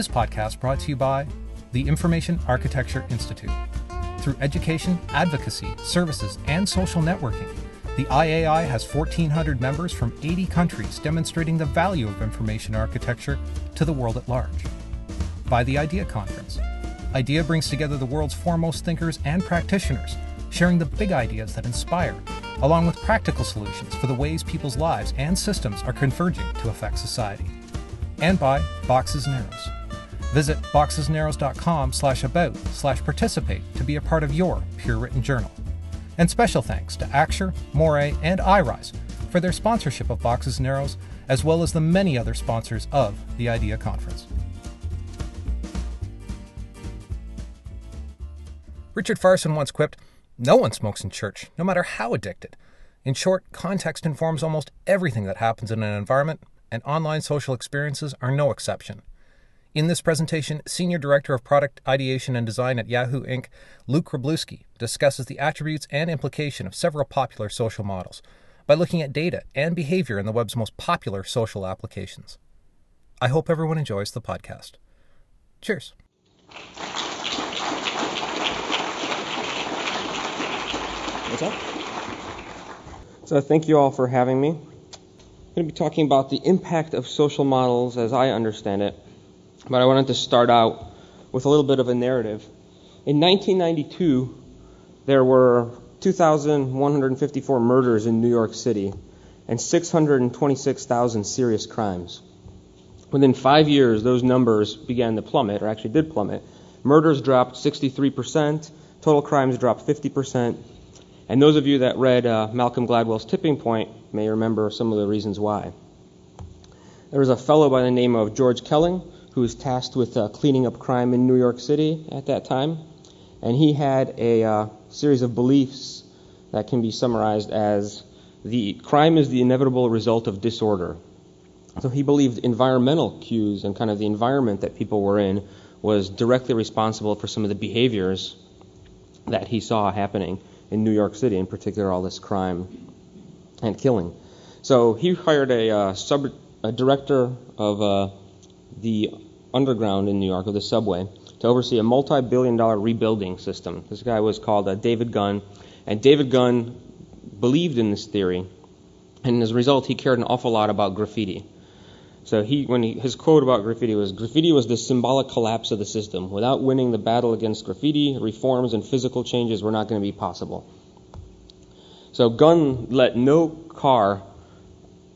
This podcast brought to you by the Information Architecture Institute. Through education, advocacy, services, and social networking, the IAI has 1,400 members from 80 countries demonstrating the value of information architecture to the world at large. By the IDEA Conference. IDEA brings together the world's foremost thinkers and practitioners, sharing the big ideas that inspire, along with practical solutions for the ways people's lives and systems are converging to affect society. And by Boxes and Arrows. Visit boxesandarrows.com slash about slash participate to be a part of your peer written journal. And special thanks to Axure, Morae, and iRise for their sponsorship of Boxes and Arrows, as well as the many other sponsors of the IDEA Conference. Richard Farson once quipped, No one smokes in church, no matter how addicted. In short, context informs almost everything that happens in an environment, and online social experiences are no exception. In this presentation, Senior Director of Product Ideation and Design at Yahoo Inc., Luke Wroblewski, discusses the attributes and implication of several popular social models by looking at data and behavior in the web's most popular social applications. I hope everyone enjoys the podcast. Cheers. What's up? So, thank you all for having me. I'm going to be talking about the impact of social models as I understand it but I wanted to start out with a little bit of a narrative. In 1992, there were 2,154 murders in New York City and 626,000 serious crimes. Within five years, those numbers began to plummet, or actually did plummet. Murders dropped 63%, total crimes dropped 50%, and those of you that read uh, Malcolm Gladwell's Tipping Point may remember some of the reasons why. There was a fellow by the name of George Kelling who was tasked with uh, cleaning up crime in New York City at that time. And he had a uh, series of beliefs that can be summarized as the crime is the inevitable result of disorder. So he believed environmental cues and kind of the environment that people were in was directly responsible for some of the behaviors that he saw happening in New York City, in particular, all this crime and killing. So he hired a, uh, sub, a director of uh, the underground in New York, or the subway, to oversee a multi billion dollar rebuilding system. This guy was called uh, David Gunn, and David Gunn believed in this theory, and as a result, he cared an awful lot about graffiti. So he, when he, his quote about graffiti was, "Graffiti was the symbolic collapse of the system. Without winning the battle against graffiti, reforms and physical changes were not going to be possible." So Gunn let no car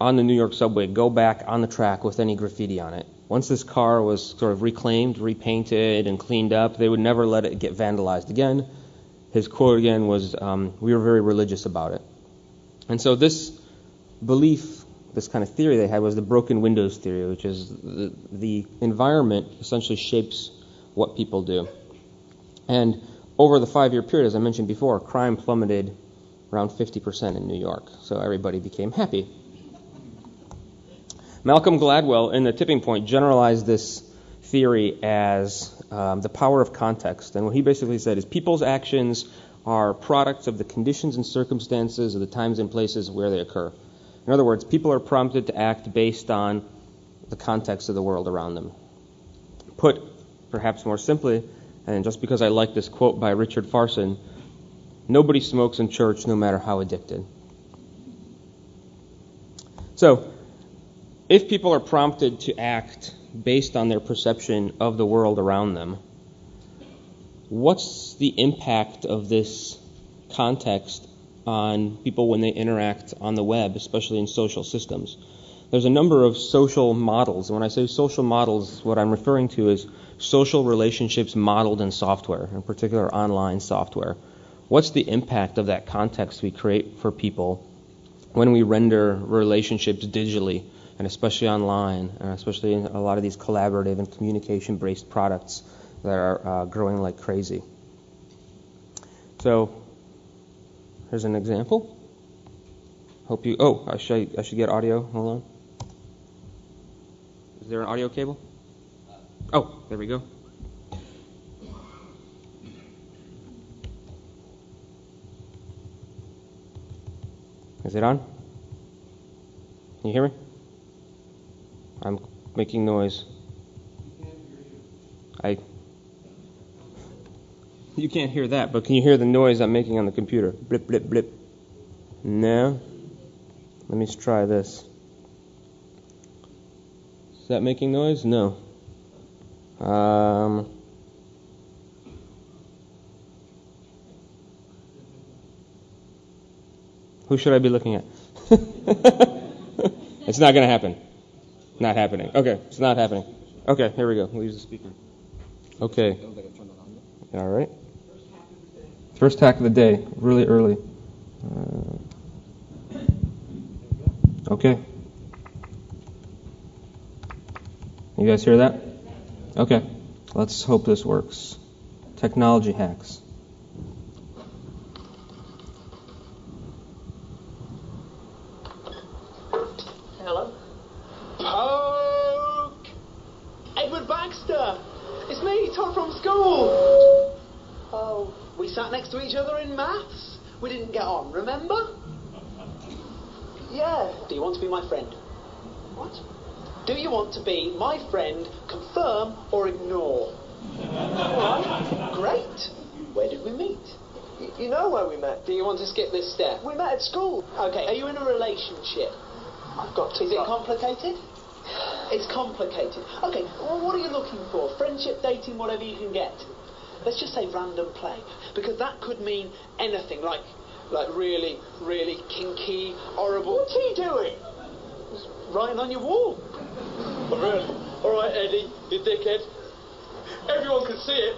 on the New York subway go back on the track with any graffiti on it. Once this car was sort of reclaimed, repainted, and cleaned up, they would never let it get vandalized again. His quote again was, um, We were very religious about it. And so this belief, this kind of theory they had, was the broken windows theory, which is the, the environment essentially shapes what people do. And over the five year period, as I mentioned before, crime plummeted around 50% in New York. So everybody became happy. Malcolm Gladwell, in The Tipping Point, generalized this theory as um, the power of context. And what he basically said is people's actions are products of the conditions and circumstances of the times and places where they occur. In other words, people are prompted to act based on the context of the world around them. Put perhaps more simply, and just because I like this quote by Richard Farson, nobody smokes in church no matter how addicted. So, if people are prompted to act based on their perception of the world around them, what's the impact of this context on people when they interact on the web, especially in social systems? There's a number of social models. When I say social models, what I'm referring to is social relationships modeled in software, in particular online software. What's the impact of that context we create for people when we render relationships digitally and especially online, and especially in a lot of these collaborative and communication based products that are uh, growing like crazy. So, here's an example. Hope you. Oh, I should I should get audio. Hold on. Is there an audio cable? Oh, there we go. Is it on? Can you hear me? I'm making noise. I. You can't hear that, but can you hear the noise I'm making on the computer? Blip, blip, blip. No? Let me try this. Is that making noise? No. Um. Who should I be looking at? it's not going to happen. Not happening. Okay, it's not happening. Okay, here we go. We'll use the speaker. Okay. All right. First hack of the day, really early. Uh, okay. You guys hear that? Okay. Let's hope this works. Technology hacks. Hello? Poke! Edward Baxter! It's me, Tom from school! Oh, we sat next to each other in maths. We didn't get on, remember? Yeah. Do you want to be my friend? What? Do you want to be my friend, confirm or ignore? Alright, great. Where did we meet? You know where we met. Do you want to skip this step? We met at school. Okay, are you in a relationship? I've got to. Is it complicated? It's complicated. Okay, well, what are you looking for? Friendship, dating, whatever you can get. Let's just say random play, because that could mean anything, like, like really, really kinky, horrible. What's he doing? He's writing on your wall. Oh, really? All right, Eddie, you dickhead. Everyone can see it.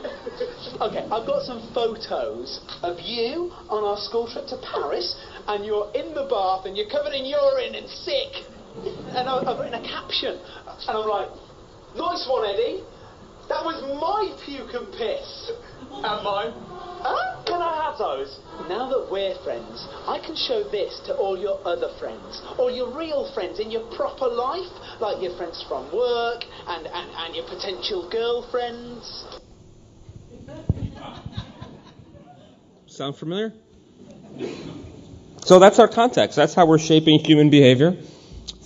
okay, I've got some photos of you on our school trip to Paris, and you're in the bath and you're covered in urine and sick. And I- I've written a caption, and I'm like, "Nice one, Eddie. That was my puke and piss." And mine. Huh? Can I have those? Now that we're friends, I can show this to all your other friends, all your real friends in your proper life, like your friends from work and, and, and your potential girlfriends. Sound familiar? So that's our context. That's how we're shaping human behavior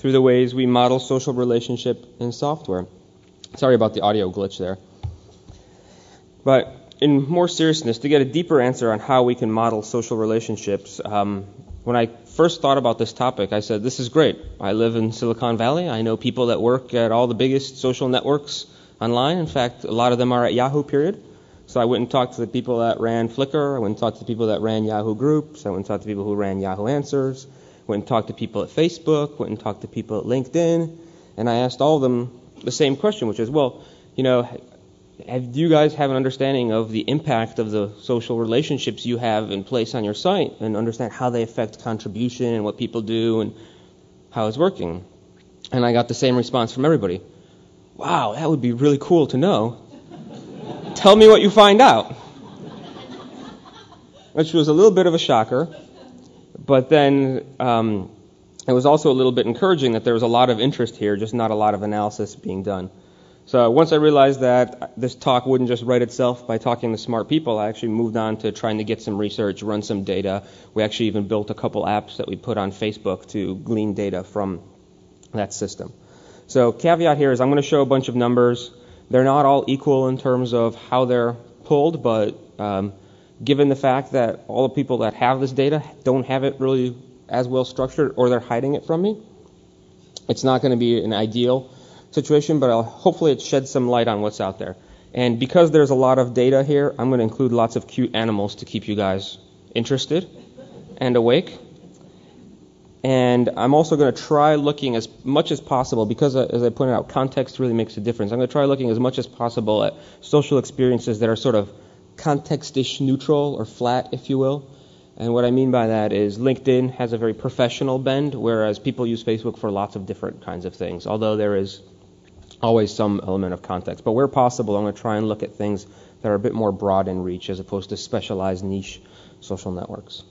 through the ways we model social relationship in software. Sorry about the audio glitch there. But in more seriousness, to get a deeper answer on how we can model social relationships, um, when I first thought about this topic, I said, This is great. I live in Silicon Valley. I know people that work at all the biggest social networks online. In fact, a lot of them are at Yahoo, period. So I went and talked to the people that ran Flickr. I went and talked to the people that ran Yahoo Groups. I went and talked to people who ran Yahoo Answers. Went and talked to people at Facebook. Went and talked to people at LinkedIn. And I asked all of them the same question, which is, well, you know, have, do you guys have an understanding of the impact of the social relationships you have in place on your site and understand how they affect contribution and what people do and how it's working? And I got the same response from everybody. Wow, that would be really cool to know. Tell me what you find out. Which was a little bit of a shocker, but then um, it was also a little bit encouraging that there was a lot of interest here, just not a lot of analysis being done. So once I realized that this talk wouldn't just write itself by talking to smart people, I actually moved on to trying to get some research, run some data. We actually even built a couple apps that we put on Facebook to glean data from that system. So caveat here is I'm going to show a bunch of numbers. They're not all equal in terms of how they're pulled, but um, given the fact that all the people that have this data don't have it really as well structured or they're hiding it from me, it's not going to be an ideal situation, but I'll, hopefully it sheds some light on what's out there. And because there's a lot of data here, I'm going to include lots of cute animals to keep you guys interested and awake. And I'm also going to try looking as much as possible, because uh, as I pointed out, context really makes a difference. I'm going to try looking as much as possible at social experiences that are sort of context-ish neutral or flat, if you will. And what I mean by that is LinkedIn has a very professional bend, whereas people use Facebook for lots of different kinds of things, although there is always some element of context. But where possible, I'm going to try and look at things that are a bit more broad in reach as opposed to specialized niche social networks.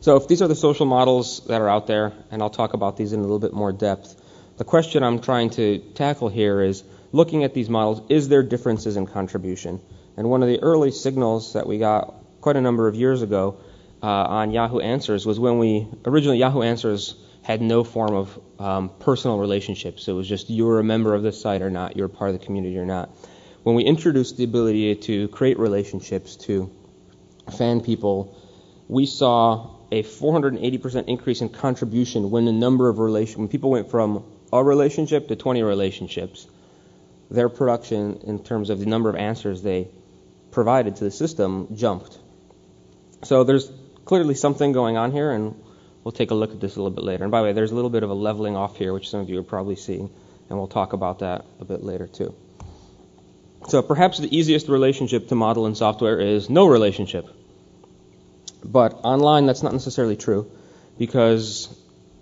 So if these are the social models that are out there, and I'll talk about these in a little bit more depth, the question I'm trying to tackle here is looking at these models, is there differences in contribution? And one of the early signals that we got quite a number of years ago uh, on Yahoo Answers was when we originally Yahoo Answers had no form of um, personal relationships. It was just you're a member of this site or not, you're part of the community or not. when we introduced the ability to create relationships, to fan people, we saw a 480% increase in contribution when the number of relation when people went from a relationship to 20 relationships. Their production, in terms of the number of answers they provided to the system, jumped. So there's clearly something going on here, and we'll take a look at this a little bit later. And by the way, there's a little bit of a leveling off here, which some of you are probably seeing, and we'll talk about that a bit later too. So perhaps the easiest relationship to model in software is no relationship. But online, that's not necessarily true because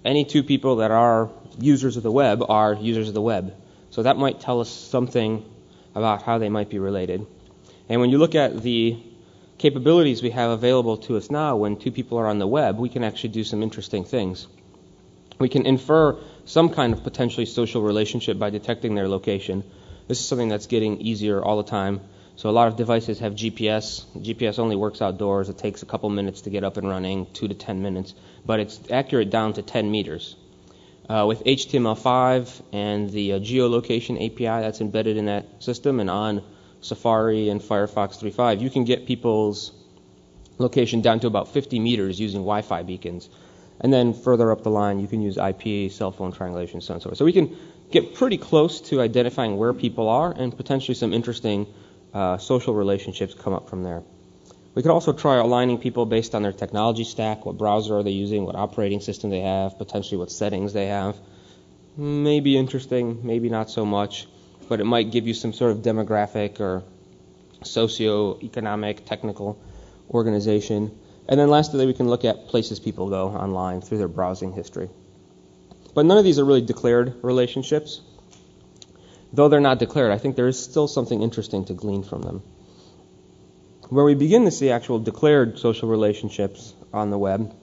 any two people that are users of the web are users of the web. So that might tell us something about how they might be related. And when you look at the capabilities we have available to us now when two people are on the web, we can actually do some interesting things. We can infer some kind of potentially social relationship by detecting their location. This is something that's getting easier all the time. So a lot of devices have GPS. GPS only works outdoors. It takes a couple minutes to get up and running, two to ten minutes, but it's accurate down to 10 meters. Uh, with HTML5 and the uh, geolocation API that's embedded in that system and on Safari and Firefox 3.5, you can get people's location down to about 50 meters using Wi-Fi beacons. And then further up the line, you can use IP, cell phone triangulation, so on and so forth. So we can get pretty close to identifying where people are and potentially some interesting uh, social relationships come up from there. We could also try aligning people based on their technology stack, what browser are they using, what operating system they have, potentially what settings they have. Maybe interesting, maybe not so much, but it might give you some sort of demographic or socio-economic, technical organization. And then lastly, we can look at places people go online through their browsing history. But none of these are really declared relationships. Though they're not declared, I think there is still something interesting to glean from them. Where we begin to see actual declared social relationships on the web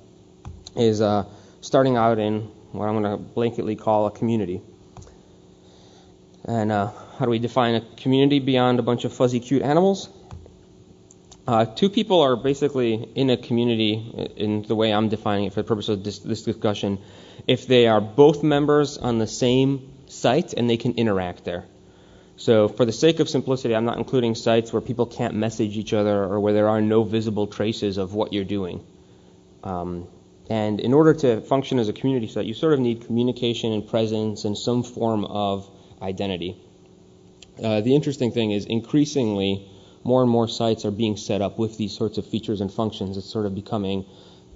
is uh, starting out in what I'm going to blanketly call a community. And uh, how do we define a community beyond a bunch of fuzzy, cute animals? Uh, two people are basically in a community, in the way I'm defining it for the purpose of this, this discussion, if they are both members on the same site and they can interact there. So, for the sake of simplicity, I'm not including sites where people can't message each other or where there are no visible traces of what you're doing. Um, and in order to function as a community site, you sort of need communication and presence and some form of identity. Uh, the interesting thing is, increasingly, more and more sites are being set up with these sorts of features and functions. It's sort of becoming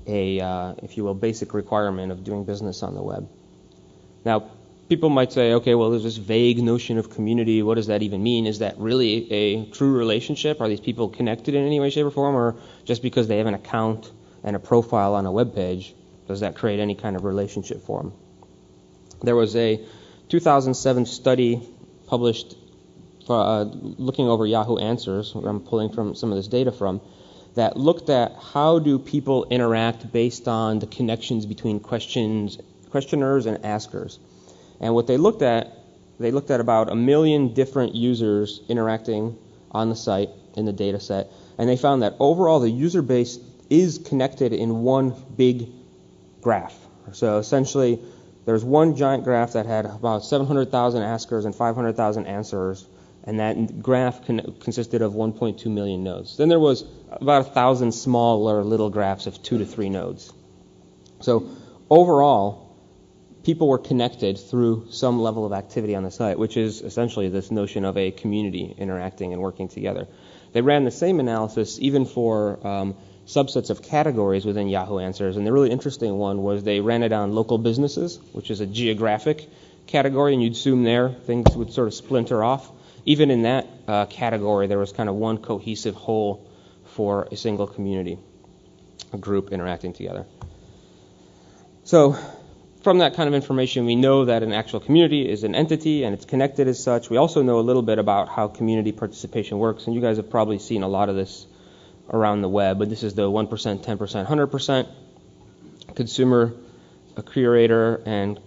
a, uh, if you will, basic requirement of doing business on the web. Now, people might say, okay, well, there's this vague notion of community. What does that even mean? Is that really a true relationship? Are these people connected in any way, shape, or form? Or just because they have an account and a profile on a web page, does that create any kind of relationship for them? There was a 2007 study published for, uh, looking over Yahoo Answers, where I'm pulling from some of this data from, that looked at how do people interact based on the connections between questions, questioners and askers. And what they looked at, they looked at about a million different users interacting on the site in the data set, and they found that overall the user base is connected in one big graph. So essentially, there's one giant graph that had about 700,000 askers and 500,000 answers, and that graph con- consisted of 1.2 million nodes. Then there was about a thousand smaller little graphs of two to three nodes. So overall, people were connected through some level of activity on the site, which is essentially this notion of a community interacting and working together. They ran the same analysis even for um, subsets of categories within Yahoo Answers, and the really interesting one was they ran it on local businesses, which is a geographic category, and you'd assume there, things would sort of splinter off. Even in that uh, category, there was kind of one cohesive whole for a single community, a group interacting together. So from that kind of information, we know that an actual community is an entity and it's connected as such. We also know a little bit about how community participation works, and you guys have probably seen a lot of this around the web, but this is the 1%, 10%, 100% consumer, curator, and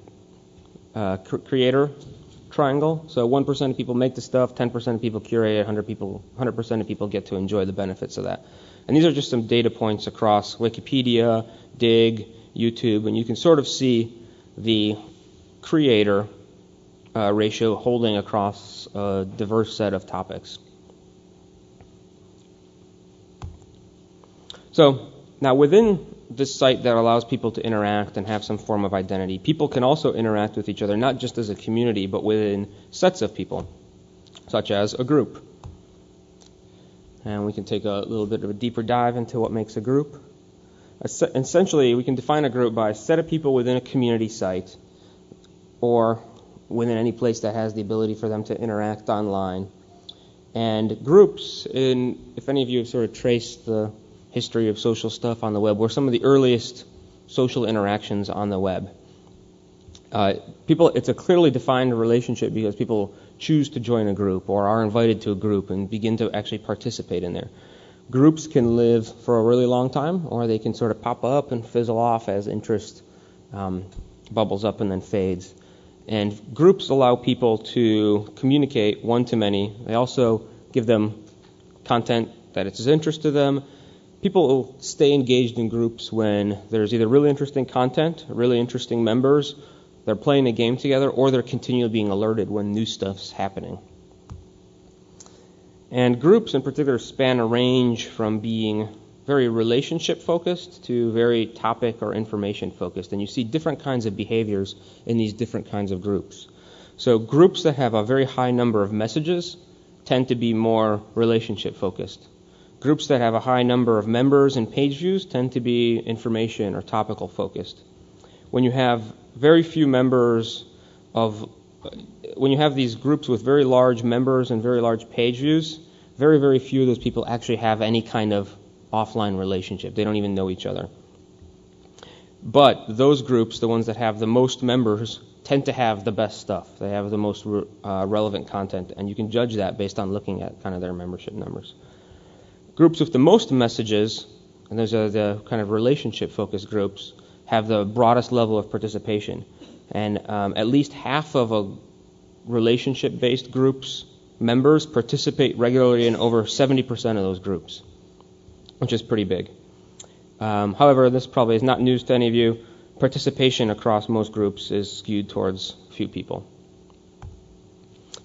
uh, creator triangle. So 1% of people make the stuff, 10% of people curate it, 100 people, 100% of people get to enjoy the benefits of that. And these are just some data points across Wikipedia, Digg, YouTube, and you can sort of see the creator uh, ratio holding across a diverse set of topics. So now within this site that allows people to interact and have some form of identity, people can also interact with each other not just as a community but within sets of people, such as a group. And we can take a little bit of a deeper dive into what makes a group. Essentially, we can define a group by a set of people within a community site or within any place that has the ability for them to interact online. And groups, in, if any of you have sort of traced the history of social stuff on the web, were some of the earliest social interactions on the web. Uh, people, it's a clearly defined relationship because people choose to join a group or are invited to a group and begin to actually participate in there. Groups can live for a really long time, or they can sort of pop up and fizzle off as interest um, bubbles up and then fades. And groups allow people to communicate one to many. They also give them content that is of interest to them. People stay engaged in groups when there's either really interesting content, really interesting members, they're playing a game together, or they're continually being alerted when new stuff's happening. And groups in particular span a range from being very relationship focused to very topic or information focused. And you see different kinds of behaviors in these different kinds of groups. So, groups that have a very high number of messages tend to be more relationship focused. Groups that have a high number of members and page views tend to be information or topical focused. When you have very few members of, when you have these groups with very large members and very large page views, very, very few of those people actually have any kind of offline relationship. They don't even know each other. But those groups, the ones that have the most members, tend to have the best stuff. They have the most uh, relevant content, and you can judge that based on looking at kind of their membership numbers. Groups with the most messages, and those are the kind of relationship focused groups, have the broadest level of participation. And um, at least half of a relationship based group's members participate regularly in over 70% of those groups which is pretty big. Um, however, this probably is not news to any of you. Participation across most groups is skewed towards few people.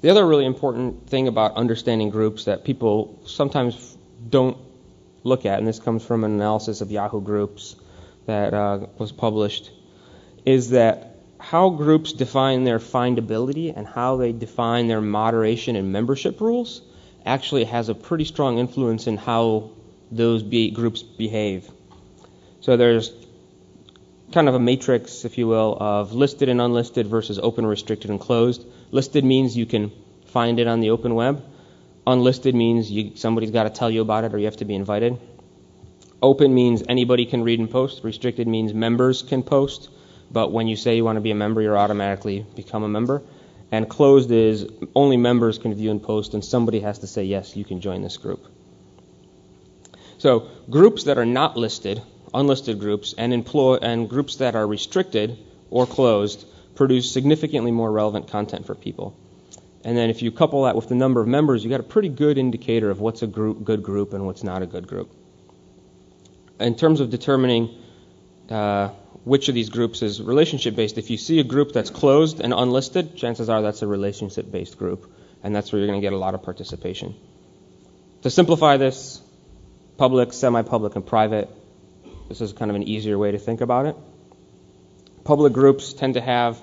The other really important thing about understanding groups that people sometimes don't look at, and this comes from an analysis of Yahoo groups that uh, was published, is that how groups define their findability and how they define their moderation and membership rules actually has a pretty strong influence in how those be, groups behave. So there's kind of a matrix, if you will, of listed and unlisted versus open, restricted, and closed. Listed means you can find it on the open web. Unlisted means you, somebody's got to tell you about it or you have to be invited. Open means anybody can read and post. Restricted means members can post, but when you say you want to be a member, you're automatically become a member. And closed is only members can view and post, and somebody has to say, yes, you can join this group. So groups that are not listed, unlisted groups, and, employ, and groups that are restricted or closed produce significantly more relevant content for people. And then if you couple that with the number of members, you got a pretty good indicator of what's a group, good group and what's not a good group. In terms of determining uh, which of these groups is relationship based, if you see a group that's closed and unlisted, chances are that's a relationship based group, and that's where you're going to get a lot of participation. To simplify this, public, semi public, and private. This is kind of an easier way to think about it. Public groups tend to have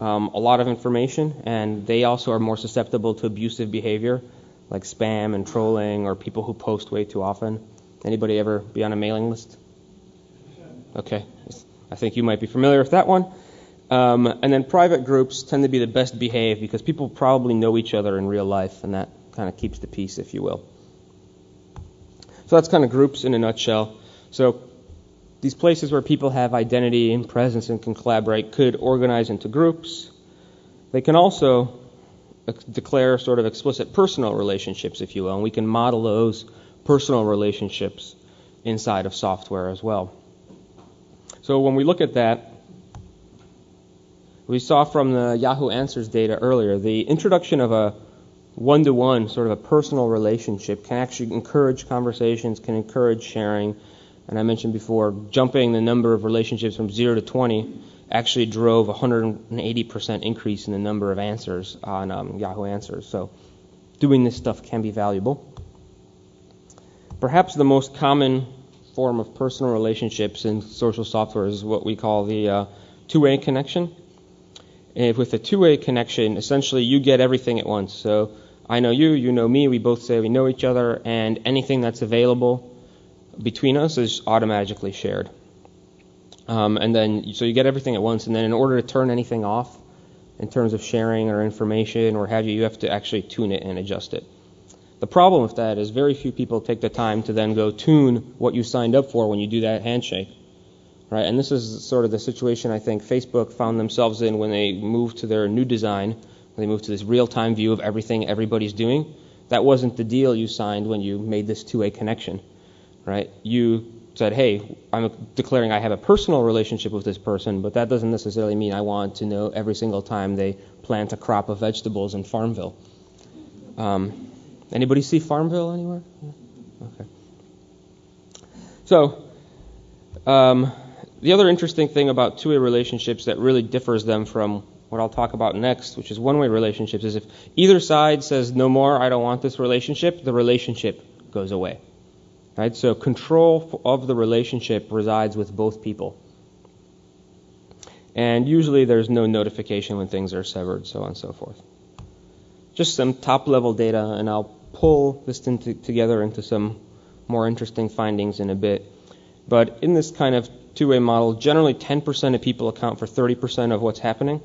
um, a lot of information, and they also are more susceptible to abusive behavior, like spam and trolling, or people who post way too often. Anybody ever be on a mailing list? Okay, I think you might be familiar with that one. Um, and then private groups tend to be the best behaved because people probably know each other in real life, and that kind of keeps the peace, if you will. So that's kind of groups in a nutshell. So these places where people have identity and presence and can collaborate could organize into groups. They can also uh, declare sort of explicit personal relationships, if you will, and we can model those personal relationships inside of software as well. So when we look at that, we saw from the Yahoo Answers data earlier the introduction of a one to one, sort of a personal relationship, can actually encourage conversations, can encourage sharing. And I mentioned before, jumping the number of relationships from 0 to 20 actually drove a 180% increase in the number of answers on um, Yahoo Answers. So doing this stuff can be valuable. Perhaps the most common form of personal relationships in social software is what we call the uh, two-way connection. And with a two-way connection, essentially you get everything at once. So I know you, you know me, we both say we know each other, and anything that's available between us is automatically shared. Um, and then, so you get everything at once, and then in order to turn anything off in terms of sharing or information or have you, you have to actually tune it and adjust it. The problem with that is very few people take the time to then go tune what you signed up for when you do that handshake. Right? And this is sort of the situation I think Facebook found themselves in when they moved to their new design, when they moved to this real-time view of everything everybody's doing. That wasn't the deal you signed when you made this two-way connection. Right? You said, hey, I'm declaring I have a personal relationship with this person, but that doesn't necessarily mean I want to know every single time they plant a crop of vegetables in Farmville. Um, anybody see Farmville anywhere? Okay. So, um, the other interesting thing about two-way relationships that really differs them from what I'll talk about next, which is one-way relationships, is if either side says no more, I don't want this relationship, the relationship goes away. Right? So control of the relationship resides with both people. And usually there's no notification when things are severed, so on and so forth. Just some top level data, and I'll pull this into, together into some more interesting findings in a bit. But in this kind of two way model, generally 10% of people account for 30% of what's happening.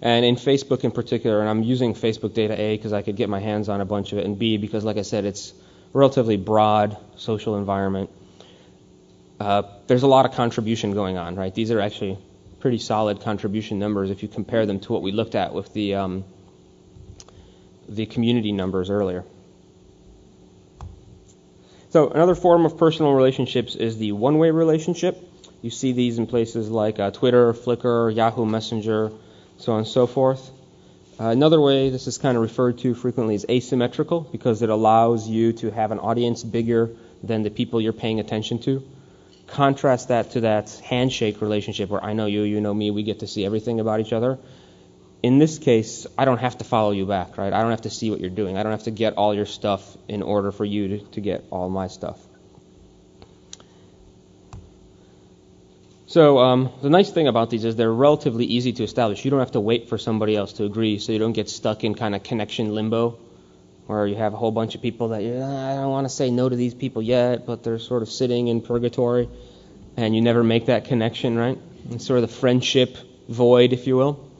And in Facebook in particular, and I'm using Facebook data A because I could get my hands on a bunch of it, and B because, like I said, it's relatively broad social environment. Uh, there's a lot of contribution going on, right? These are actually pretty solid contribution numbers if you compare them to what we looked at with the um, the community numbers earlier. So another form of personal relationships is the one-way relationship. You see these in places like uh, Twitter, Flickr, Yahoo Messenger, so on and so forth. Uh, another way this is kind of referred to frequently is asymmetrical because it allows you to have an audience bigger than the people you're paying attention to. Contrast that to that handshake relationship where I know you, you know me, we get to see everything about each other. In this case, I don't have to follow you back, right? I don't have to see what you're doing. I don't have to get all your stuff in order for you to, to get all my stuff. So um, the nice thing about these is they're relatively easy to establish. You don't have to wait for somebody else to agree, so you don't get stuck in kind of connection limbo, where you have a whole bunch of people that yeah, I don't want to say no to these people yet, but they're sort of sitting in purgatory, and you never make that connection, right? It's sort of the friendship void, if you will.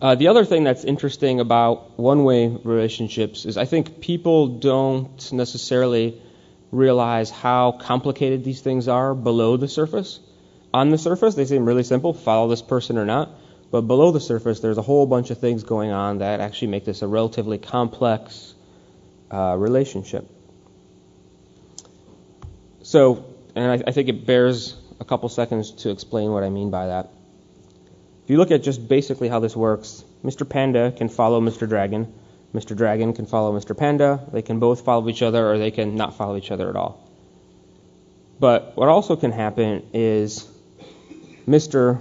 Uh, the other thing that's interesting about one-way relationships is I think people don't necessarily realize how complicated these things are below the surface. On the surface, they seem really simple follow this person or not. But below the surface, there's a whole bunch of things going on that actually make this a relatively complex uh, relationship. So, and I, I think it bears a couple seconds to explain what I mean by that. If you look at just basically how this works, Mr. Panda can follow Mr. Dragon Mr. Dragon can follow Mr. Panda. They can both follow each other or they can not follow each other at all. But what also can happen is Mr.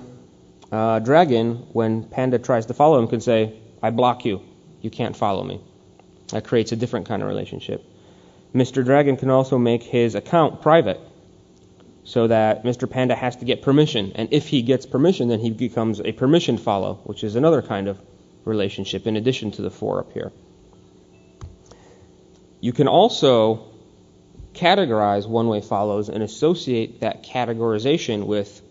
Uh, Dragon, when Panda tries to follow him, can say, I block you. You can't follow me. That creates a different kind of relationship. Mr. Dragon can also make his account private so that Mr. Panda has to get permission. And if he gets permission, then he becomes a permission follow, which is another kind of relationship in addition to the four up here. You can also categorize one-way follows and associate that categorization with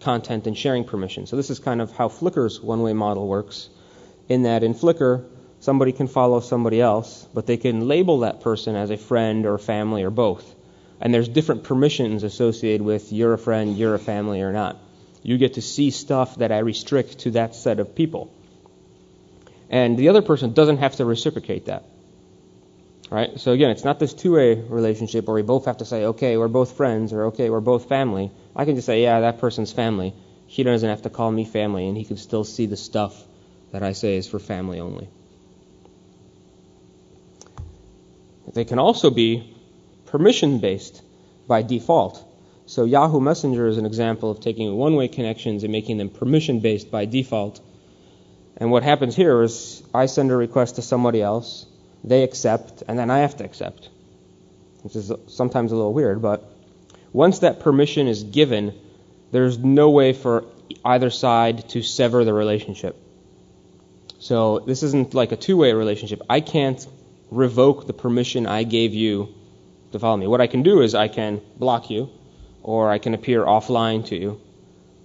content and sharing permission. So this is kind of how Flickr's one-way model works in that in Flickr, somebody can follow somebody else, but they can label that person as a friend or family or both. And there's different permissions associated with you're a friend, you're a family or not. You get to see stuff that I restrict to that set of people. And the other person doesn't have to reciprocate that. Right? So again, it's not this two-way relationship where we both have to say, okay, we're both friends, or okay, we're both family. I can just say, yeah, that person's family. He doesn't have to call me family, and he can still see the stuff that I say is for family only. They can also be permission-based by default. So Yahoo Messenger is an example of taking one-way connections and making them permission-based by default. And what happens here is I send a request to somebody else, they accept, and then I have to accept. which is sometimes a little weird, but once that permission is given, there's no way for either side to sever the relationship. So this isn't like a two-way relationship. I can't revoke the permission I gave you to follow me. What I can do is I can block you, or I can appear offline to you,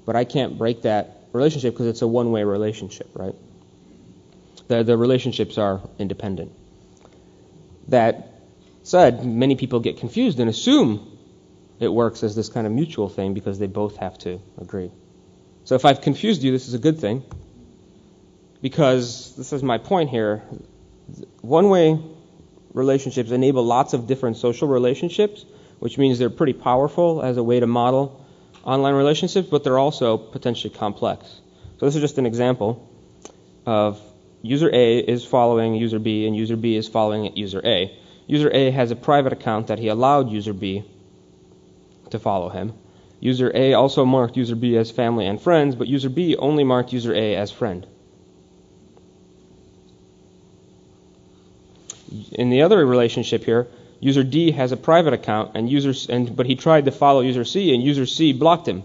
but I can't break that relationship because it's a one-way relationship, right? The, the relationships are independent. That said, many people get confused and assume it works as this kind of mutual thing because they both have to agree. So if I've confused you, this is a good thing because this is my point here. One way relationships enable lots of different social relationships, which means they're pretty powerful as a way to model online relationships, but they're also potentially complex. So this is just an example of user A is following user B and user B is following user A. User A has a private account that he allowed user B to follow him. User A also marked user B as family and friends, but user B only marked user A as friend. In the other relationship here, user D has a private account and user and but he tried to follow user C and user C blocked him.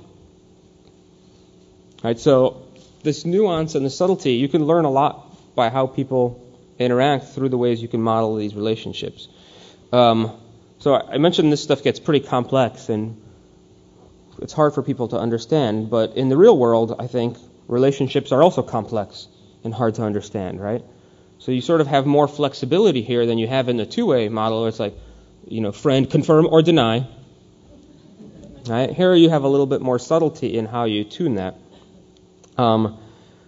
Right, so this nuance and the subtlety, you can learn a lot by how people interact through the ways you can model these relationships. Um, so I mentioned this stuff gets pretty complex and it's hard for people to understand, but in the real world, I think relationships are also complex and hard to understand, right? So you sort of have more flexibility here than you have in the two-way model. Where it's like, you know, friend, confirm or deny. Right? Here you have a little bit more subtlety in how you tune that. Um,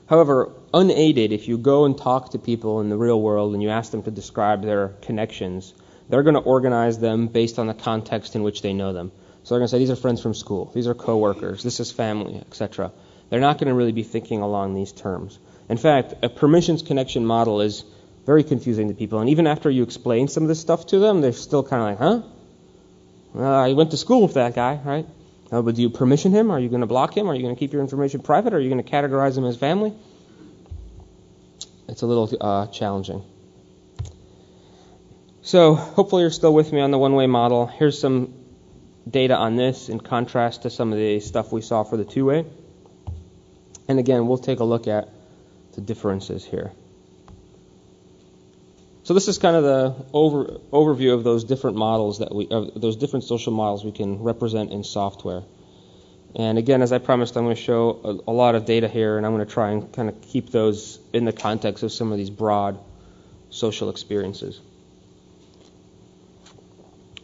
however, unaided, if you go and talk to people in the real world and you ask them to describe their connections, they're going to organize them based on the context in which they know them. So they're going to say these are friends from school, these are coworkers, this is family, etc. They're not going to really be thinking along these terms. In fact, a permissions connection model is very confusing to people, and even after you explain some of this stuff to them, they're still kind of like, huh? Well, I went to school with that guy, right? Oh, but do you permission him? Are you going to block him? Are you going to keep your information private? Are you going to categorize him as family? It's a little uh, challenging. So hopefully you're still with me on the one-way model. Here's some data on this in contrast to some of the stuff we saw for the two-way. And again, we'll take a look at the differences here. So this is kind of the over, overview of those different models that we, those different social models we can represent in software. And again, as I promised, I'm going to show a, a lot of data here, and I'm going to try and kind of keep those in the context of some of these broad social experiences.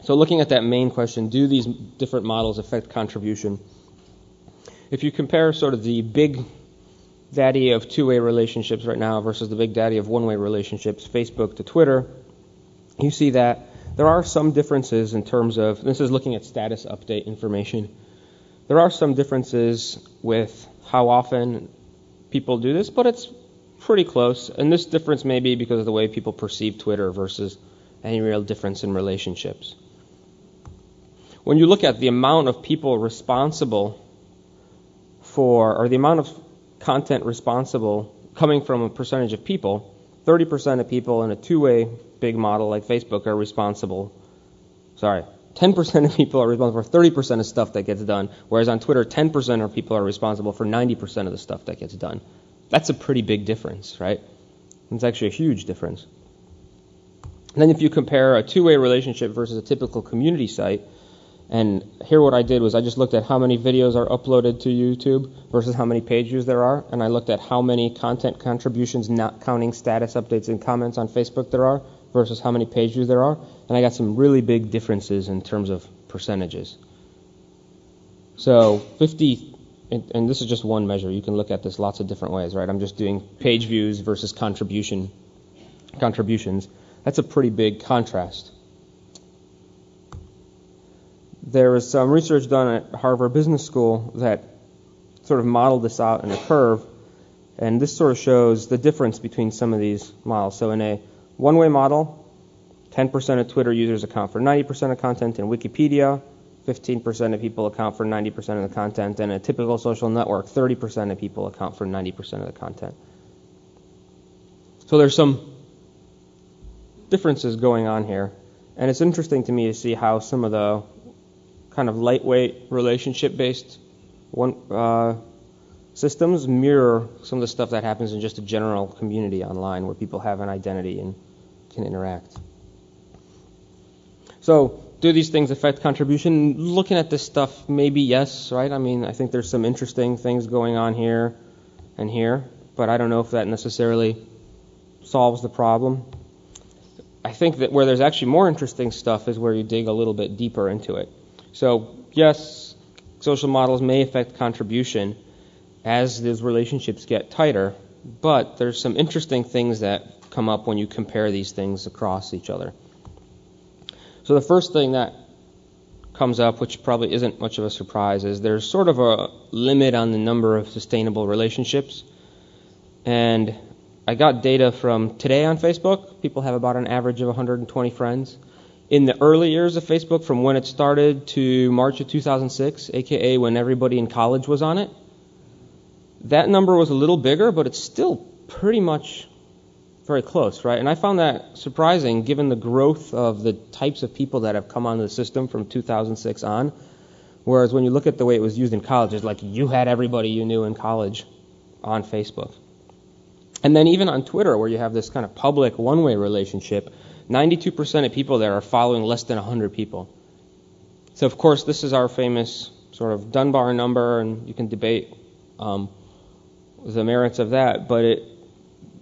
So looking at that main question, do these different models affect contribution? If you compare sort of the big daddy of two-way relationships right now versus the big daddy of one-way relationships, Facebook to Twitter, you see that there are some differences in terms of this is looking at status update information. There are some differences with how often people do this, but it's pretty close. And this difference may be because of the way people perceive Twitter versus any real difference in relationships. When you look at the amount of people responsible for, or the amount of content responsible coming from a percentage of people, 30% of people in a two way big model like Facebook are responsible. Sorry, 10% of people are responsible for 30% of stuff that gets done, whereas on Twitter, 10% of people are responsible for 90% of the stuff that gets done. That's a pretty big difference, right? It's actually a huge difference. And then if you compare a two way relationship versus a typical community site, and here what I did was I just looked at how many videos are uploaded to YouTube versus how many page views there are, and I looked at how many content contributions, not counting status updates and comments on Facebook there are versus how many page views there are, and I got some really big differences in terms of percentages. So 50, and, and this is just one measure. You can look at this lots of different ways, right? I'm just doing page views versus contribution contributions. That's a pretty big contrast there was some research done at Harvard Business School that sort of modeled this out in a curve, and this sort of shows the difference between some of these models. So in a one-way model, 10% of Twitter users account for 90% of content in Wikipedia, 15% of people account for 90% of the content, and a typical social network, 30% of people account for 90% of the content. So there's some differences going on here And it's interesting to me to see how some of the kind of lightweight relationship based one uh, systems mirror some of the stuff that happens in just a general community online where people have an identity and can interact. So, do these things affect contribution? Looking at this stuff, maybe yes, right? I mean, I think there's some interesting things going on here and here, but I don't know if that necessarily solves the problem. I think that where there's actually more interesting stuff is where you dig a little bit deeper into it. So, yes, social models may affect contribution as those relationships get tighter, but there's some interesting things that come up when you compare these things across each other. So the first thing that comes up, which probably isn't much of a surprise, is there's sort of a limit on the number of sustainable relationships. And I got data from today on Facebook. People have about an average of 120 friends. In the early years of Facebook, from when it started to March of 2006, aka when everybody in college was on it, that number was a little bigger, but it's still pretty much very close, right? And I found that surprising given the growth of the types of people that have come onto the system from 2006 on. Whereas when you look at the way it was used in college, it's like you had everybody you knew in college on Facebook. And then even on Twitter, where you have this kind of public one way relationship, 92% of people there are following less than 100 people. So, of course, this is our famous sort of Dunbar number, and you can debate um, the merits of that, but it,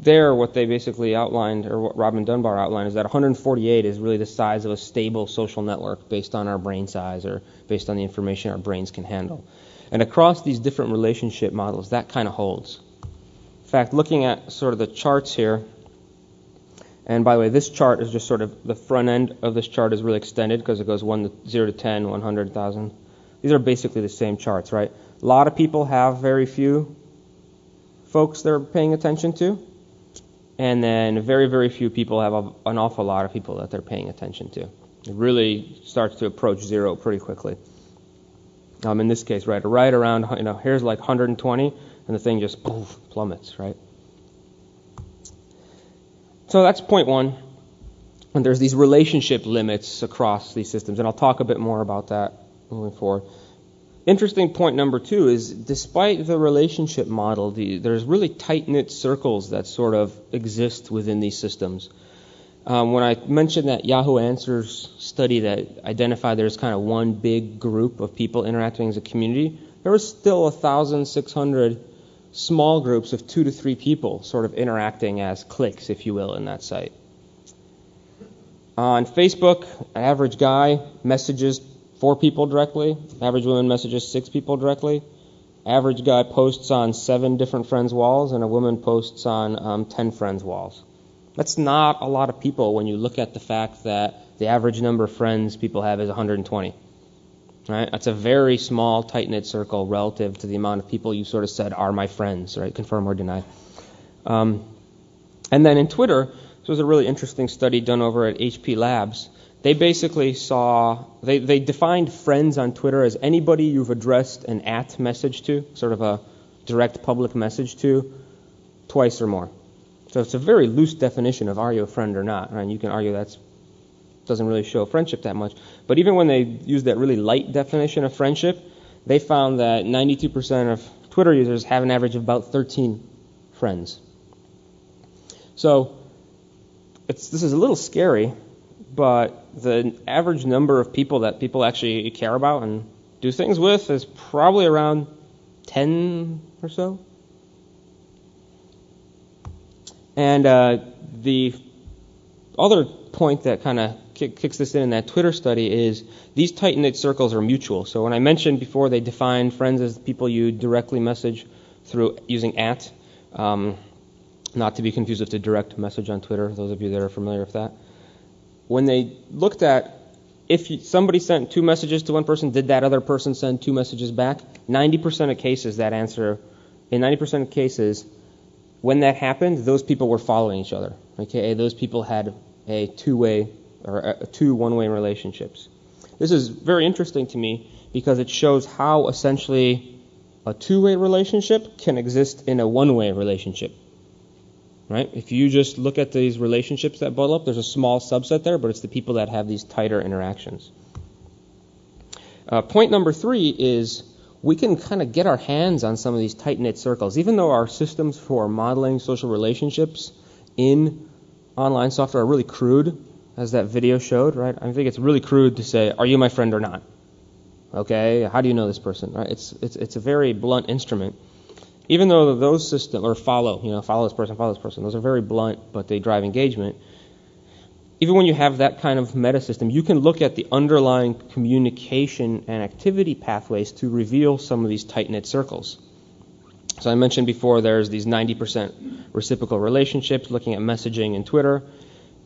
there, what they basically outlined, or what Robin Dunbar outlined, is that 148 is really the size of a stable social network based on our brain size or based on the information our brains can handle. And across these different relationship models, that kind of holds. In fact, looking at sort of the charts here, and by the way, this chart is just sort of the front end of this chart is really extended because it goes 1 to 0 to 10, 100,000. These are basically the same charts, right? A lot of people have very few folks they're paying attention to and then very, very few people have a, an awful lot of people that they're paying attention to. It really starts to approach zero pretty quickly. Um, in this case, right, right around, you know, here's like 120, and the thing just poof, plummets, right? So that's point one. And there's these relationship limits across these systems, and I'll talk a bit more about that moving forward. Interesting point number two is despite the relationship model, the, there's really tight knit circles that sort of exist within these systems. Um, when I mentioned that Yahoo Answers study that identified there's kind of one big group of people interacting as a community, there was still 1,600 small groups of two to three people sort of interacting as cliques, if you will, in that site. On Facebook, an average guy messages four people directly. Average woman messages six people directly. Average guy posts on seven different friends' walls, and a woman posts on um, ten friends' walls. That's not a lot of people when you look at the fact that the average number of friends people have is 120. Right? That's a very small, tight knit circle relative to the amount of people you sort of said are my friends, right? Confirm or deny. Um, and then in Twitter, this was a really interesting study done over at HP Labs they basically saw, they, they defined friends on Twitter as anybody you've addressed an at message to, sort of a direct public message to, twice or more. So it's a very loose definition of are you a friend or not, right? You can argue that doesn't really show friendship that much. But even when they used that really light definition of friendship, they found that 92% of Twitter users have an average of about 13 friends. So this is a little scary but the average number of people that people actually care about and do things with is probably around 10 or so. And uh, the other point that kind of kick, kicks this in in that Twitter study is these tight knit circles are mutual. So when I mentioned before, they define friends as people you directly message through using at, um, not to be confused with the direct message on Twitter. Those of you that are familiar with that when they looked at if somebody sent two messages to one person, did that other person send two messages back? 90% of cases, that answer, in 90% of cases, when that happened, those people were following each other. Okay, those people had a two-way or a two one-way relationships. This is very interesting to me because it shows how essentially a two-way relationship can exist in a one-way relationship. Right? If you just look at these relationships that bubble up, there's a small subset there, but it's the people that have these tighter interactions. Uh, point number three is we can kind of get our hands on some of these tight knit circles. Even though our systems for modeling social relationships in online software are really crude, as that video showed, right? I think it's really crude to say, "Are you my friend or not?" Okay, how do you know this person? Right? It's it's it's a very blunt instrument. Even though those systems or follow, you know, follow this person, follow this person, those are very blunt, but they drive engagement. Even when you have that kind of meta system, you can look at the underlying communication and activity pathways to reveal some of these tight knit circles. So I mentioned before there's these 90% reciprocal relationships, looking at messaging and Twitter.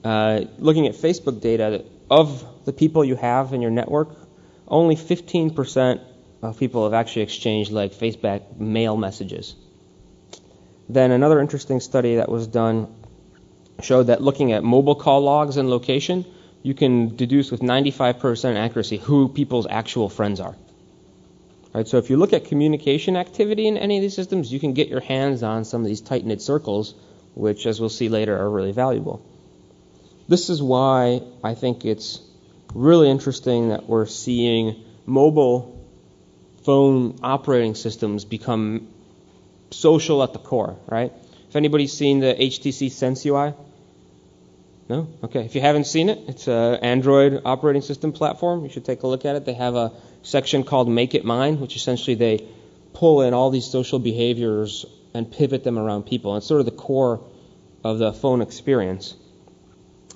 Uh, looking at Facebook data, of the people you have in your network, only 15% of people have actually exchanged like Facebook mail messages. Then another interesting study that was done showed that looking at mobile call logs and location, you can deduce with 95% accuracy who people's actual friends are. Right, so if you look at communication activity in any of these systems, you can get your hands on some of these tight knit circles, which, as we'll see later, are really valuable. This is why I think it's really interesting that we're seeing mobile phone operating systems become social at the core, right? If anybody's seen the HTC Sense UI? No? Okay. If you haven't seen it, it's an Android operating system platform. You should take a look at it. They have a section called Make It Mine, which essentially they pull in all these social behaviors and pivot them around people. And it's sort of the core of the phone experience.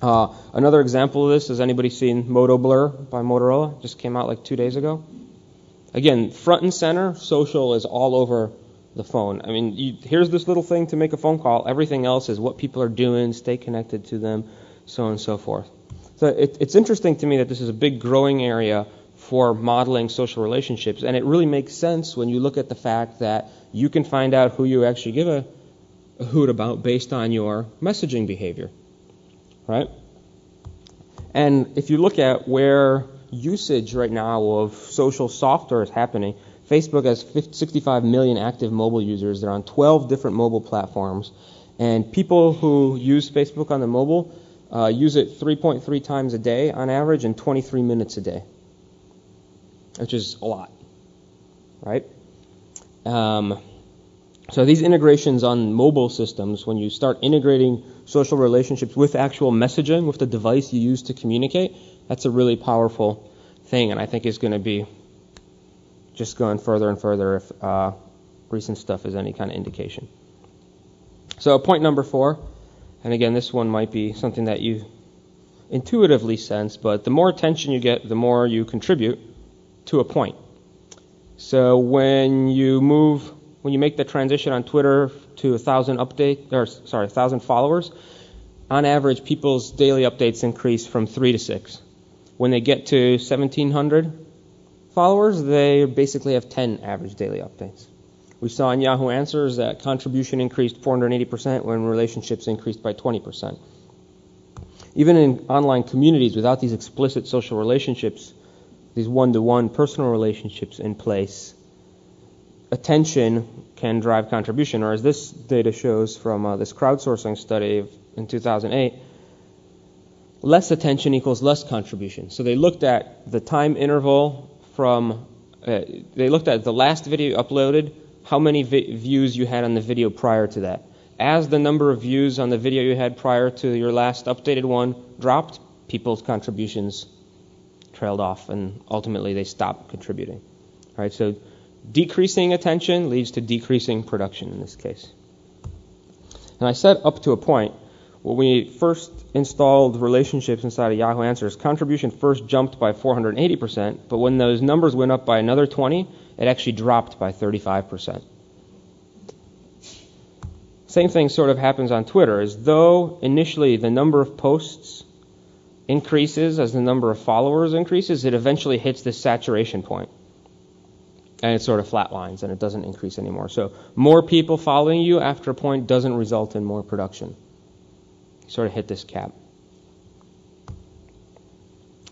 Uh, another example of this has anybody seen Moto Blur by Motorola? Just came out like two days ago. Again, front and center, social is all over the phone. I mean, you, here's this little thing to make a phone call. Everything else is what people are doing, stay connected to them, so on and so forth. So it, it's interesting to me that this is a big growing area for modeling social relationships, and it really makes sense when you look at the fact that you can find out who you actually give a, a hoot about based on your messaging behavior right? And if you look at where usage right now of social software is happening, Facebook has 65 million active mobile users. They're on 12 different mobile platforms. And people who use Facebook on the mobile uh, use it 3.3 times a day on average and 23 minutes a day, which is a lot, right? Um, so these integrations on mobile systems, when you start integrating social relationships with actual messaging, with the device you use to communicate, that's a really powerful thing, and I think is going to be just going further and further if uh, recent stuff is any kind of indication. So point number four, and again, this one might be something that you intuitively sense, but the more attention you get, the more you contribute to a point. So when you move when you make the transition on Twitter to a thousand update, or sorry, a thousand followers, on average, people's daily updates increase from three to six. When they get to 1,700 followers, they basically have 10 average daily updates. We saw in Yahoo Answers that contribution increased 480% when relationships increased by 20%. Even in online communities, without these explicit social relationships, these one to one personal relationships in place, attention can drive contribution, or as this data shows from uh, this crowdsourcing study in 2008, less attention equals less contribution. So they looked at the time interval from, uh, they looked at the last video uploaded, how many vi- views you had on the video prior to that. As the number of views on the video you had prior to your last updated one dropped, people's contributions trailed off, and ultimately they stopped contributing. All right, so Decreasing attention leads to decreasing production in this case. And I said up to a point, when we first installed relationships inside of Yahoo Answers, contribution first jumped by 480%, but when those numbers went up by another 20, it actually dropped by 35%. Same thing sort of happens on Twitter, as though initially the number of posts increases as the number of followers increases, it eventually hits this saturation point and it sort of flatlines and it doesn't increase anymore. So more people following you after a point doesn't result in more production. Sort of hit this cap.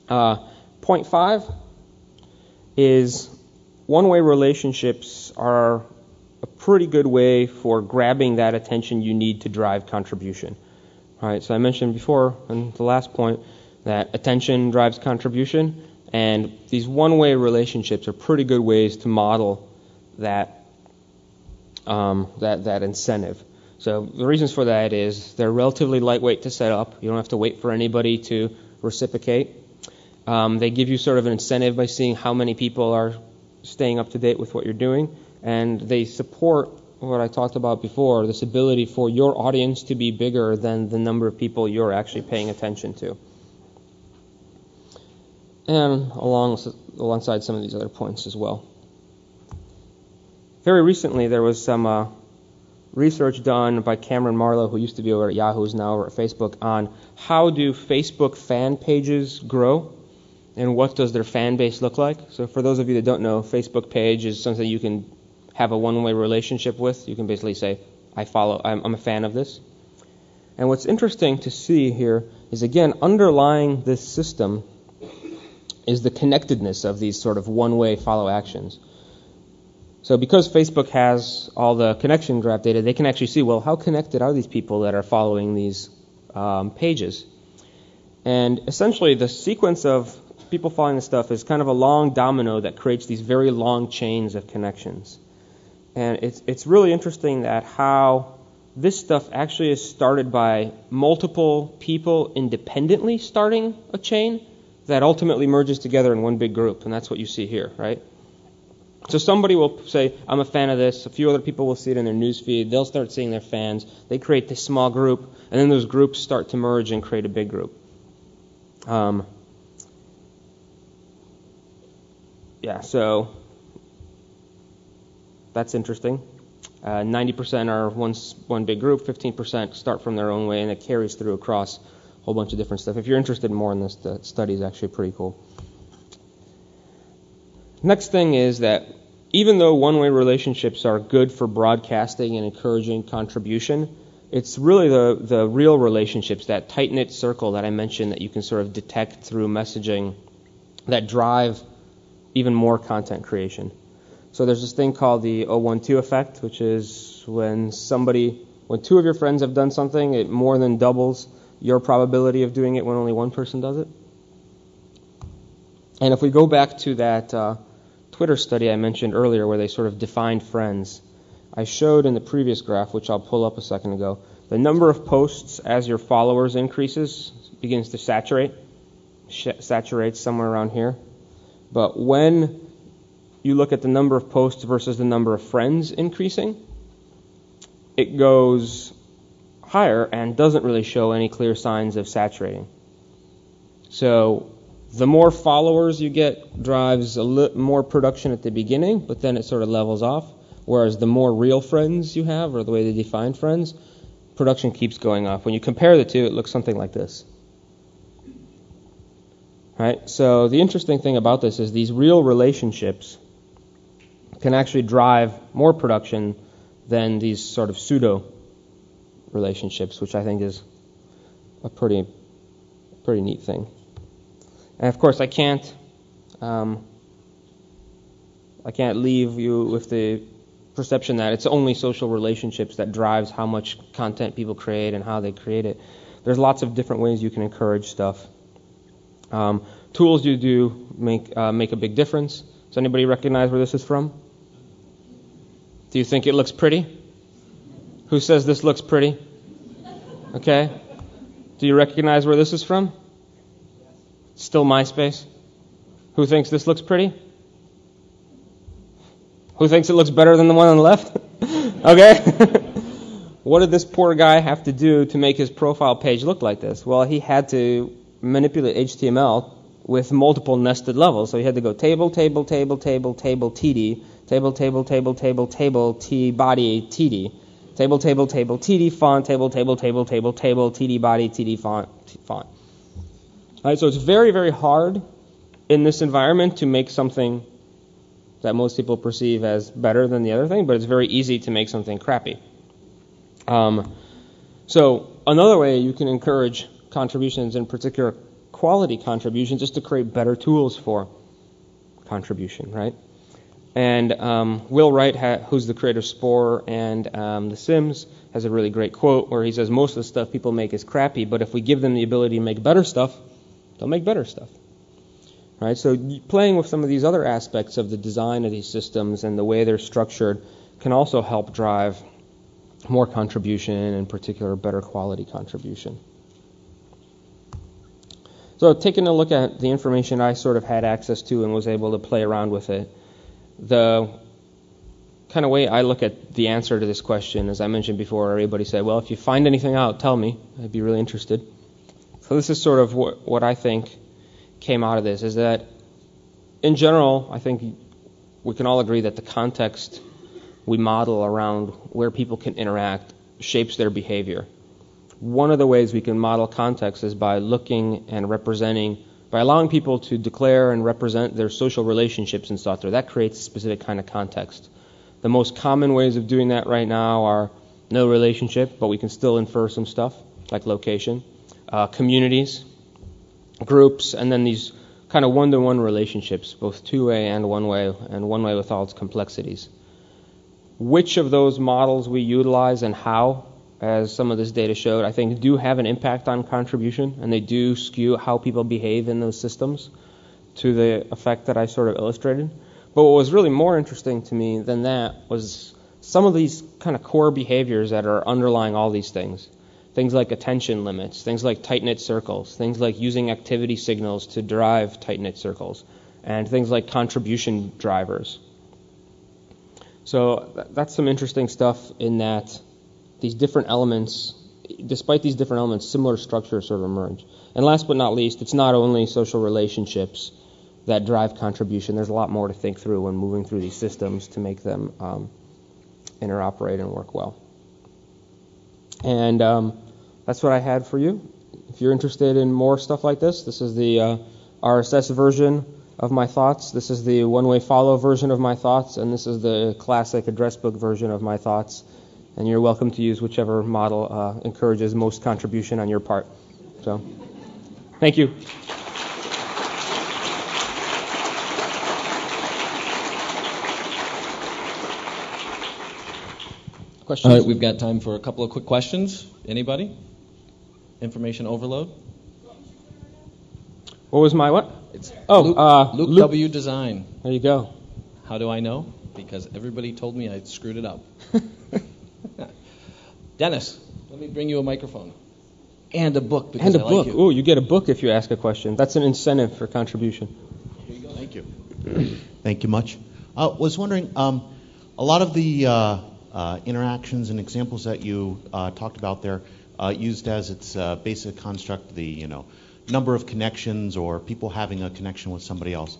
Uh, point five is one-way relationships are a pretty good way for grabbing that attention you need to drive contribution. All right, so I mentioned before in the last point that attention drives contribution, and these one-way relationships are pretty good ways to model that um, that that incentive. So the reasons for that is they're relatively lightweight to set up. You don't have to wait for anybody to reciprocate. Um, they give you sort of an incentive by seeing how many people are staying up to date with what you're doing, and they support what I talked about before this ability for your audience to be bigger than the number of people you're actually paying attention to. And along, alongside some of these other points as well. Very recently, there was some uh, research done by Cameron Marlow, who used to be over at Yahoo, is now over at Facebook, on how do Facebook fan pages grow and what does their fan base look like. So, for those of you that don't know, Facebook page is something you can have a one-way relationship with. You can basically say, "I follow. I'm, I'm a fan of this." And what's interesting to see here is again underlying this system is the connectedness of these sort of one-way follow actions. So because Facebook has all the connection graph data, they can actually see, well, how connected are these people that are following these um, pages? And essentially, the sequence of people following this stuff is kind of a long domino that creates these very long chains of connections. And it's, it's really interesting that how this stuff actually is started by multiple people independently starting a chain that ultimately merges together in one big group. And that's what you see here, right? So somebody will say, I'm a fan of this. A few other people will see it in their newsfeed. They'll start seeing their fans. They create this small group, and then those groups start to merge and create a big group. Um, yeah, so that's interesting. Uh, 90% are one, one big group, 15% start from their own way, and it carries through across a whole bunch of different stuff. If you're interested more in this, the study is actually pretty cool. Next thing is that even though one way relationships are good for broadcasting and encouraging contribution, it's really the, the real relationships, that tight knit circle that I mentioned that you can sort of detect through messaging that drive even more content creation. So there's this thing called the 012 effect, which is when somebody, when two of your friends have done something, it more than doubles your probability of doing it when only one person does it. And if we go back to that uh, Twitter study I mentioned earlier where they sort of defined friends. I showed in the previous graph, which I'll pull up a second ago, the number of posts as your followers increases begins to saturate, saturates somewhere around here. But when you look at the number of posts versus the number of friends increasing, it goes higher and doesn't really show any clear signs of saturating. So the more followers you get drives a li- more production at the beginning, but then it sort of levels off. Whereas the more real friends you have, or the way they define friends, production keeps going up. When you compare the two, it looks something like this. Right? So the interesting thing about this is these real relationships can actually drive more production than these sort of pseudo relationships, which I think is a pretty pretty neat thing. And of course, I can't, um, I can't leave you with the perception that it's only social relationships that drives how much content people create and how they create it. There's lots of different ways you can encourage stuff. Um, tools you do make uh, make a big difference. Does anybody recognize where this is from? Do you think it looks pretty? Who says this looks pretty? Okay. Do you recognize where this is from? Still MySpace? Who thinks this looks pretty? Who thinks it looks better than the one on the left? okay. what did this poor guy have to do to make his profile page look like this? Well, he had to manipulate HTML with multiple nested levels. So he had to go table, table, table, table, table, td, table, table, table, table, table, t body, td, table, table, table, td font, table, table, table, table, table, td body, td font, font. So it's very, very hard in this environment to make something that most people perceive as better than the other thing, but it's very easy to make something crappy. Um, so another way you can encourage contributions, in particular quality contributions, is to create better tools for contribution, right? And um, Will Wright, ha- who's the creator of Spore and um, The Sims, has a really great quote where he says, Most of the stuff people make is crappy, but if we give them the ability to make better stuff, they'll make better stuff. Right? So playing with some of these other aspects of the design of these systems and the way they're structured can also help drive more contribution, in particular, better quality contribution. So, taking a look at the information I sort of had access to and was able to play around with it, the kind of way I look at the answer to this question, as I mentioned before, everybody said, well, if you find anything out, tell me. I'd be really interested. So, this is sort of what, what I think came out of this is that, in general, I think we can all agree that the context we model around where people can interact shapes their behavior. One of the ways we can model context is by looking and representing, by allowing people to declare and represent their social relationships in software. That creates a specific kind of context. The most common ways of doing that right now are no relationship, but we can still infer some stuff like location, uh, communities, groups, and then these kind of one to one relationships, both two way and one way, and one way with all its complexities. Which of those models we utilize and how, as some of this data showed, I think do have an impact on contribution, and they do skew how people behave in those systems to the effect that I sort of illustrated. But what was really more interesting to me than that was some of these kind of core behaviors that are underlying all these things. Things like attention limits, things like tight knit circles, things like using activity signals to drive tight knit circles, and things like contribution drivers. So that's some interesting stuff in that these different elements, despite these different elements, similar structures sort of emerge. And last but not least, it's not only social relationships that drive contribution. There's a lot more to think through when moving through these systems to make them um, interoperate and work well. And um, that's what I had for you. If you're interested in more stuff like this, this is the uh, RSS version of my thoughts. This is the one way follow version of my thoughts, and this is the classic address book version of my thoughts. And you're welcome to use whichever model uh, encourages most contribution on your part. So, thank you. Questions? All right, we've got time for a couple of quick questions. Anybody? Information overload? What was my what? It's oh, Luke, uh, Luke, Luke W Design. There you go. How do I know? Because everybody told me I screwed it up. Dennis, let me bring you a microphone and a book. and a I book. Like Ooh, you get a book if you ask a question. That's an incentive for contribution. Here you go. Thank you. Thank you much. I uh, was wondering, um, a lot of the uh, interactions and examples that you uh, talked about there uh, used as its basic construct the you know number of connections or people having a connection with somebody else.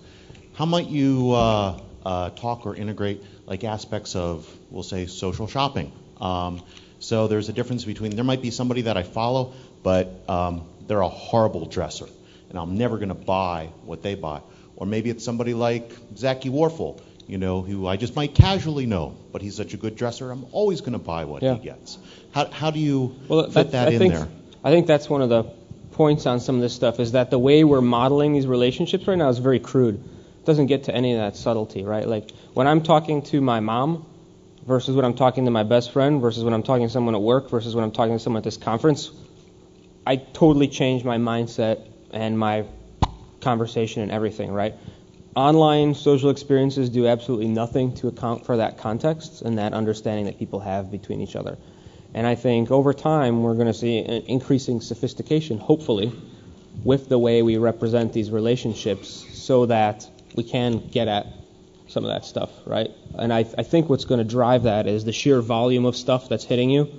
How might you talk or integrate like aspects of we'll say social shopping? Um, so there's a difference between there might be somebody that I follow, but um, they're a horrible dresser, and I'm never going to buy what they buy. Or maybe it's somebody like Zaki Warfel you know, who I just might casually know, but he's such a good dresser, I'm always going to buy what yeah. he gets. How, how do you well, fit that, that I in think, there? I think that's one of the points on some of this stuff is that the way we're modeling these relationships right now is very crude. It doesn't get to any of that subtlety, right? Like when I'm talking to my mom versus when I'm talking to my best friend versus when I'm talking to someone at work versus when I'm talking to someone at this conference, I totally change my mindset and my conversation and everything, right? Online social experiences do absolutely nothing to account for that context and that understanding that people have between each other. And I think over time we're going to see an increasing sophistication, hopefully, with the way we represent these relationships so that we can get at some of that stuff, right? And I, I think what's going to drive that is the sheer volume of stuff that's hitting you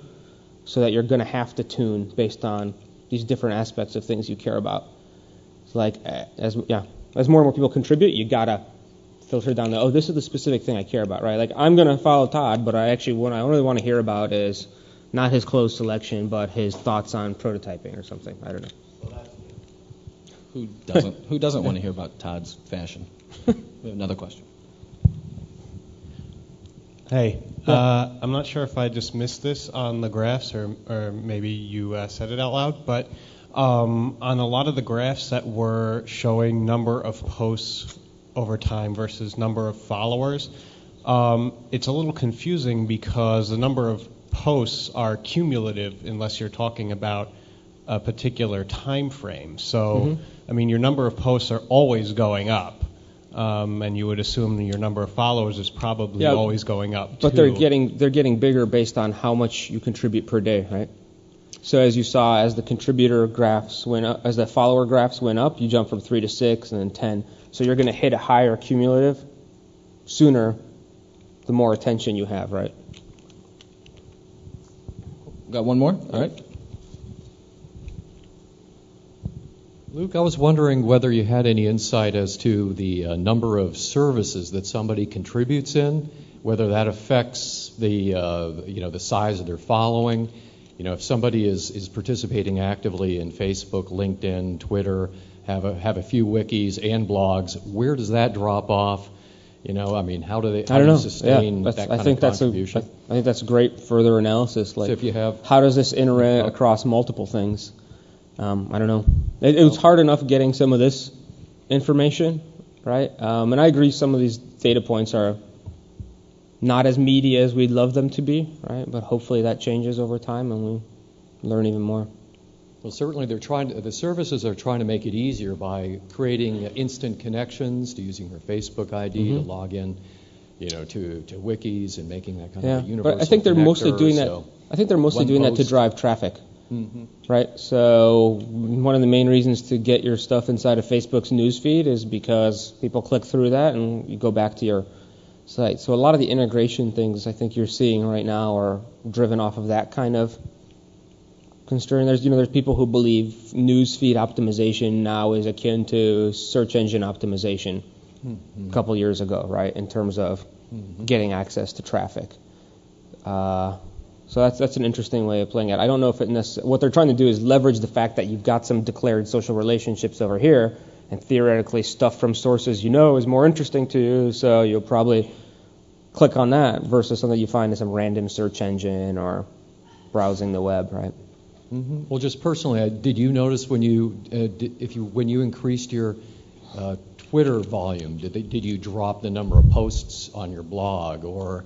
so that you're going to have to tune based on these different aspects of things you care about. It's like, eh, as, yeah, as more and more people contribute, you gotta filter down the oh, this is the specific thing I care about, right? Like I'm gonna follow Todd, but I actually what I really want to hear about is not his clothes selection, but his thoughts on prototyping or something. I don't know. Who doesn't Who doesn't want to hear about Todd's fashion? we have another question. Hey, uh, I'm not sure if I just missed this on the graphs or, or maybe you uh, said it out loud, but um, on a lot of the graphs that were showing number of posts over time versus number of followers. Um, it's a little confusing because the number of posts are cumulative unless you're talking about a particular time frame. So, Mm-hmm. I mean, your number of posts are always going up, um, and you would assume that your number of followers is probably Yeah, always going up. But too. they're getting they're getting bigger based on how much you contribute per day, right? So as you saw, as the contributor graphs went up, as the follower graphs went up, you jump from three to six and then ten. So you're going to hit a higher cumulative sooner, the more attention you have, right? Got one more? All right. Luke, I was wondering whether you had any insight as to the uh, number of services that somebody contributes in, whether that affects the uh, you know the size of their following. You know, if somebody is, is participating actively in Facebook, LinkedIn, Twitter, have a have a few wikis and blogs, where does that drop off? You know, I mean, how do they how I don't do know. sustain yeah, that kind I think of that's a I contribution? I think that's great further analysis. Like, so if you have how does this interact across multiple things? Um, I don't know. It, it was hard enough getting some of this information, right? Um, and I agree, some of these data points are not as meaty as we'd love them to be, right? But hopefully that changes over time and we learn even more. Well, certainly they're trying to, the services are trying to make it easier by creating instant connections to using your Facebook ID to Mhm. log in, you know, to, to wikis and making that kind Yeah, of a universal but I think they're mostly doing that. I think they're mostly doing that to drive traffic. Mhm. right? So one of the main reasons to get your stuff inside of Facebook's newsfeed is because people click through that and you go back to your site. So a lot of the integration things I think you're seeing right now are driven off of that kind of concern. There's you know there's people who believe newsfeed optimization now is akin to search engine optimization Mhm. a couple years ago, right? In terms of Mhm. getting access to traffic. Uh, so that's that's an interesting way of playing it. I don't know if it necess- what they're trying to do is leverage the fact that you've got some declared social relationships over here, and theoretically stuff from sources you know is more interesting to you, so you'll probably click on that versus something you find in some random search engine or browsing the web, right? Mhm. Well, just personally, uh, did you notice when you, uh, did, if you, when you increased your uh, Twitter volume, did they, did you drop the number of posts on your blog, or,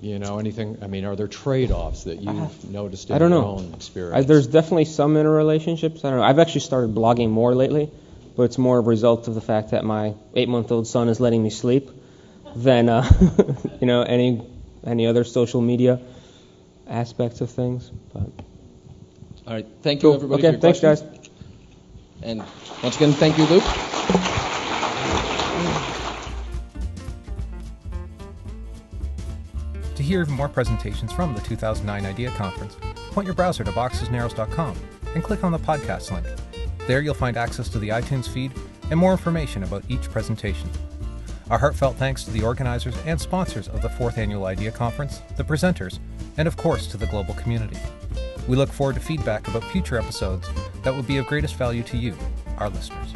you know, anything? I mean, are there trade-offs that you've noticed in I don't your know. own experience? I, there's definitely some interrelationships. I don't know. I've actually started blogging more lately, but it's more a result of the fact that my eight-month-old son is letting me sleep than uh, you know any any other social media aspects of things. But All right. Thank you, Cool. everybody, Okay, for your thanks, questions. guys. And once again, thank you, Luke. To hear even more presentations from the 2009 IDEA Conference, point your browser to boxesandarrows.com and click on the podcast link. There you'll find access to the iTunes feed and more information about each presentation. Our heartfelt thanks to the organizers and sponsors of the fourth annual IDEA Conference, the presenters, and of course to the global community. We look forward to feedback about future episodes that will be of greatest value to you, our listeners.